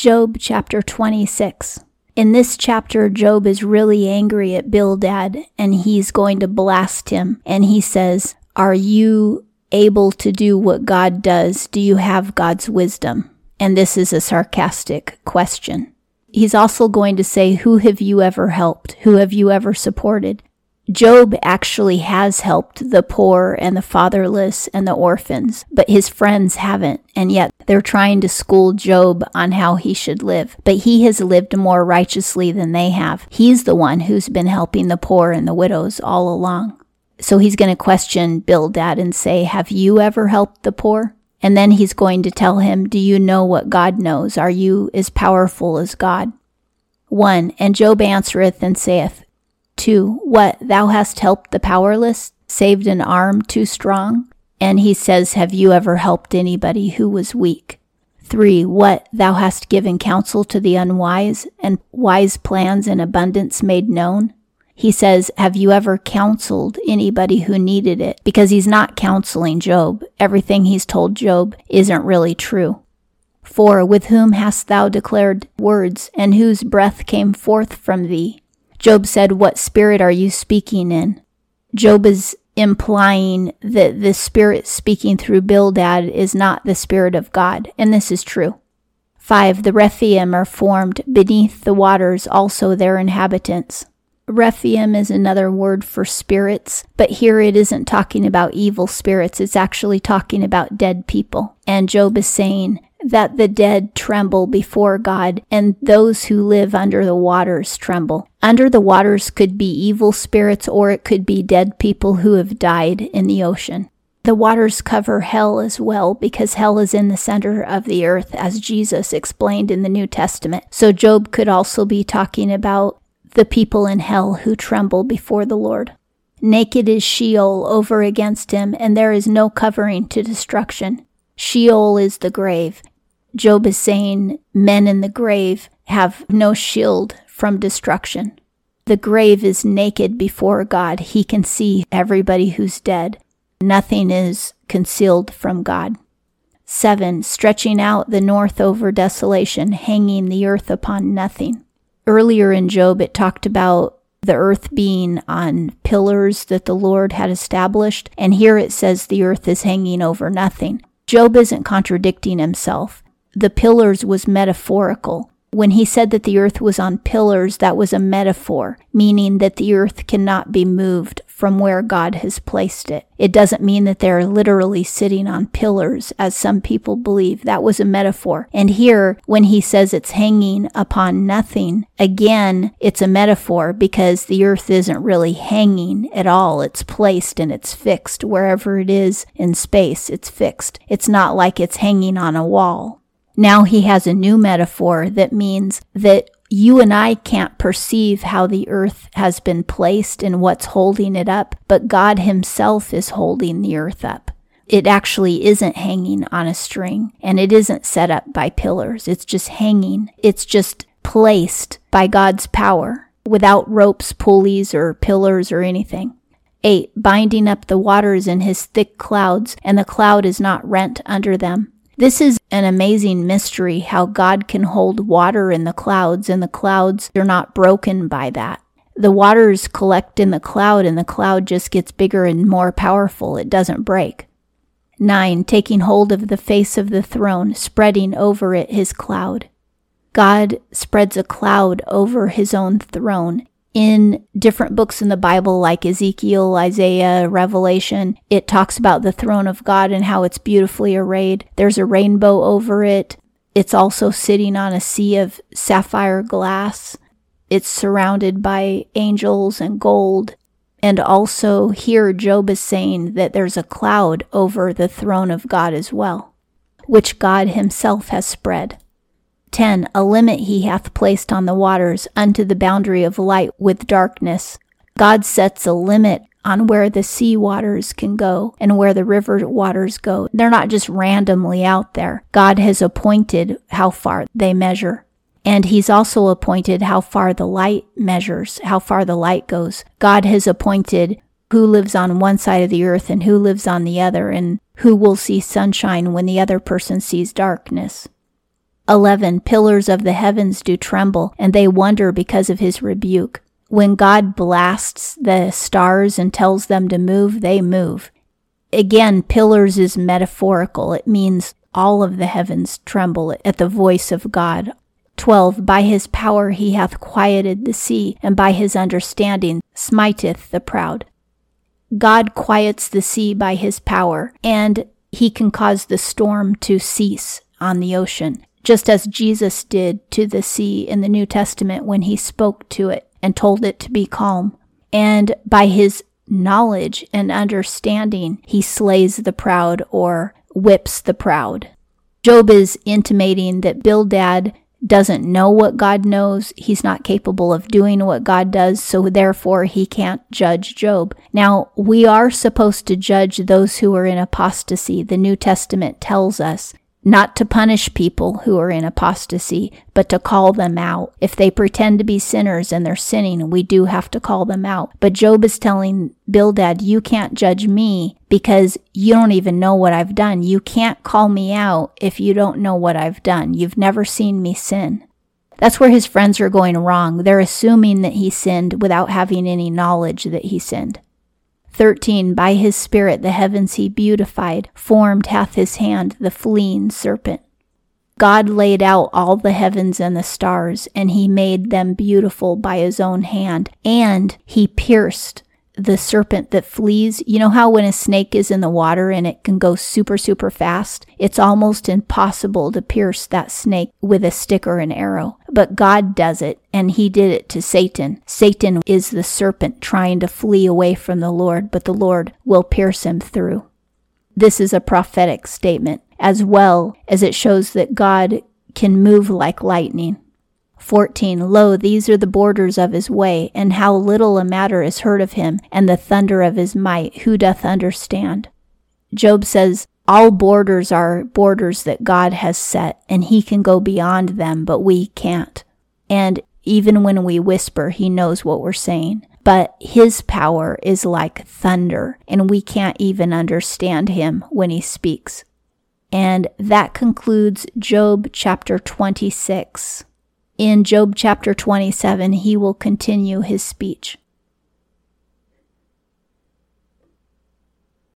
Job chapter 26. In this chapter, Job is really angry at Bildad and he's going to blast him. And he says, Are you able to do what God does? Do you have God's wisdom? And this is a sarcastic question. He's also going to say, Who have you ever helped? Who have you ever supported? Job actually has helped the poor and the fatherless and the orphans, but his friends haven't, and yet they're trying to school Job on how he should live. But he has lived more righteously than they have. He's the one who's been helping the poor and the widows all along. So he's going to question Bildad and say, Have you ever helped the poor? And then he's going to tell him, Do you know what God knows? Are you as powerful as God? 1. And Job answereth and saith, 2. What, thou hast helped the powerless, saved an arm too strong? And he says, Have you ever helped anybody who was weak? 3. What, thou hast given counsel to the unwise, and wise plans in abundance made known? He says, Have you ever counseled anybody who needed it? Because he's not counseling Job. Everything he's told Job isn't really true. 4. With whom hast thou declared words, and whose breath came forth from thee? Job said, What spirit are you speaking in? Job is implying that the spirit speaking through Bildad is not the spirit of God, and this is true. 5. The Rephaim are formed beneath the waters, also their inhabitants. Rephaim is another word for spirits, but here it isn't talking about evil spirits, it's actually talking about dead people. And Job is saying, that the dead tremble before God, and those who live under the waters tremble. Under the waters could be evil spirits, or it could be dead people who have died in the ocean. The waters cover hell as well, because hell is in the center of the earth, as Jesus explained in the New Testament. So Job could also be talking about the people in hell who tremble before the Lord. Naked is Sheol over against him, and there is no covering to destruction. Sheol is the grave. Job is saying men in the grave have no shield from destruction. The grave is naked before God. He can see everybody who's dead. Nothing is concealed from God. 7. Stretching out the north over desolation, hanging the earth upon nothing. Earlier in Job, it talked about the earth being on pillars that the Lord had established, and here it says the earth is hanging over nothing. Job isn't contradicting himself. The pillars was metaphorical. When he said that the earth was on pillars, that was a metaphor, meaning that the earth cannot be moved from where God has placed it. It doesn't mean that they're literally sitting on pillars, as some people believe. That was a metaphor. And here, when he says it's hanging upon nothing, again, it's a metaphor because the earth isn't really hanging at all. It's placed and it's fixed wherever it is in space. It's fixed. It's not like it's hanging on a wall. Now he has a new metaphor that means that you and I can't perceive how the earth has been placed and what's holding it up, but God Himself is holding the earth up. It actually isn't hanging on a string and it isn't set up by pillars. It's just hanging. It's just placed by God's power without ropes, pulleys, or pillars or anything. 8. Binding up the waters in his thick clouds, and the cloud is not rent under them. This is an amazing mystery how God can hold water in the clouds and the clouds are not broken by that. The waters collect in the cloud and the cloud just gets bigger and more powerful. It doesn't break. 9. Taking hold of the face of the throne, spreading over it his cloud. God spreads a cloud over his own throne in different books in the Bible, like Ezekiel, Isaiah, Revelation, it talks about the throne of God and how it's beautifully arrayed. There's a rainbow over it. It's also sitting on a sea of sapphire glass. It's surrounded by angels and gold. And also, here Job is saying that there's a cloud over the throne of God as well, which God Himself has spread. 10. A limit he hath placed on the waters unto the boundary of light with darkness. God sets a limit on where the sea waters can go and where the river waters go. They're not just randomly out there. God has appointed how far they measure. And he's also appointed how far the light measures, how far the light goes. God has appointed who lives on one side of the earth and who lives on the other, and who will see sunshine when the other person sees darkness. 11. Pillars of the heavens do tremble, and they wonder because of his rebuke. When God blasts the stars and tells them to move, they move. Again, pillars is metaphorical. It means all of the heavens tremble at the voice of God. 12. By his power he hath quieted the sea, and by his understanding smiteth the proud. God quiets the sea by his power, and he can cause the storm to cease on the ocean just as Jesus did to the sea in the New Testament when he spoke to it and told it to be calm. And by his knowledge and understanding, he slays the proud or whips the proud. Job is intimating that Bildad doesn't know what God knows. He's not capable of doing what God does, so therefore he can't judge Job. Now, we are supposed to judge those who are in apostasy. The New Testament tells us not to punish people who are in apostasy, but to call them out. If they pretend to be sinners and they're sinning, we do have to call them out. But Job is telling Bildad, you can't judge me because you don't even know what I've done. You can't call me out if you don't know what I've done. You've never seen me sin. That's where his friends are going wrong. They're assuming that he sinned without having any knowledge that he sinned. 13. By his Spirit the heavens he beautified, formed hath his hand the fleeing serpent. God laid out all the heavens and the stars, and he made them beautiful by his own hand, and he pierced the serpent that flees. You know how when a snake is in the water and it can go super, super fast? It's almost impossible to pierce that snake with a stick or an arrow. But God does it, and he did it to Satan. Satan is the serpent trying to flee away from the Lord, but the Lord will pierce him through. This is a prophetic statement, as well as it shows that God can move like lightning. 14. Lo, these are the borders of his way, and how little a matter is heard of him, and the thunder of his might, who doth understand? Job says, all borders are borders that God has set, and he can go beyond them, but we can't. And even when we whisper, he knows what we're saying. But his power is like thunder, and we can't even understand him when he speaks. And that concludes Job chapter 26. In Job chapter 27, he will continue his speech.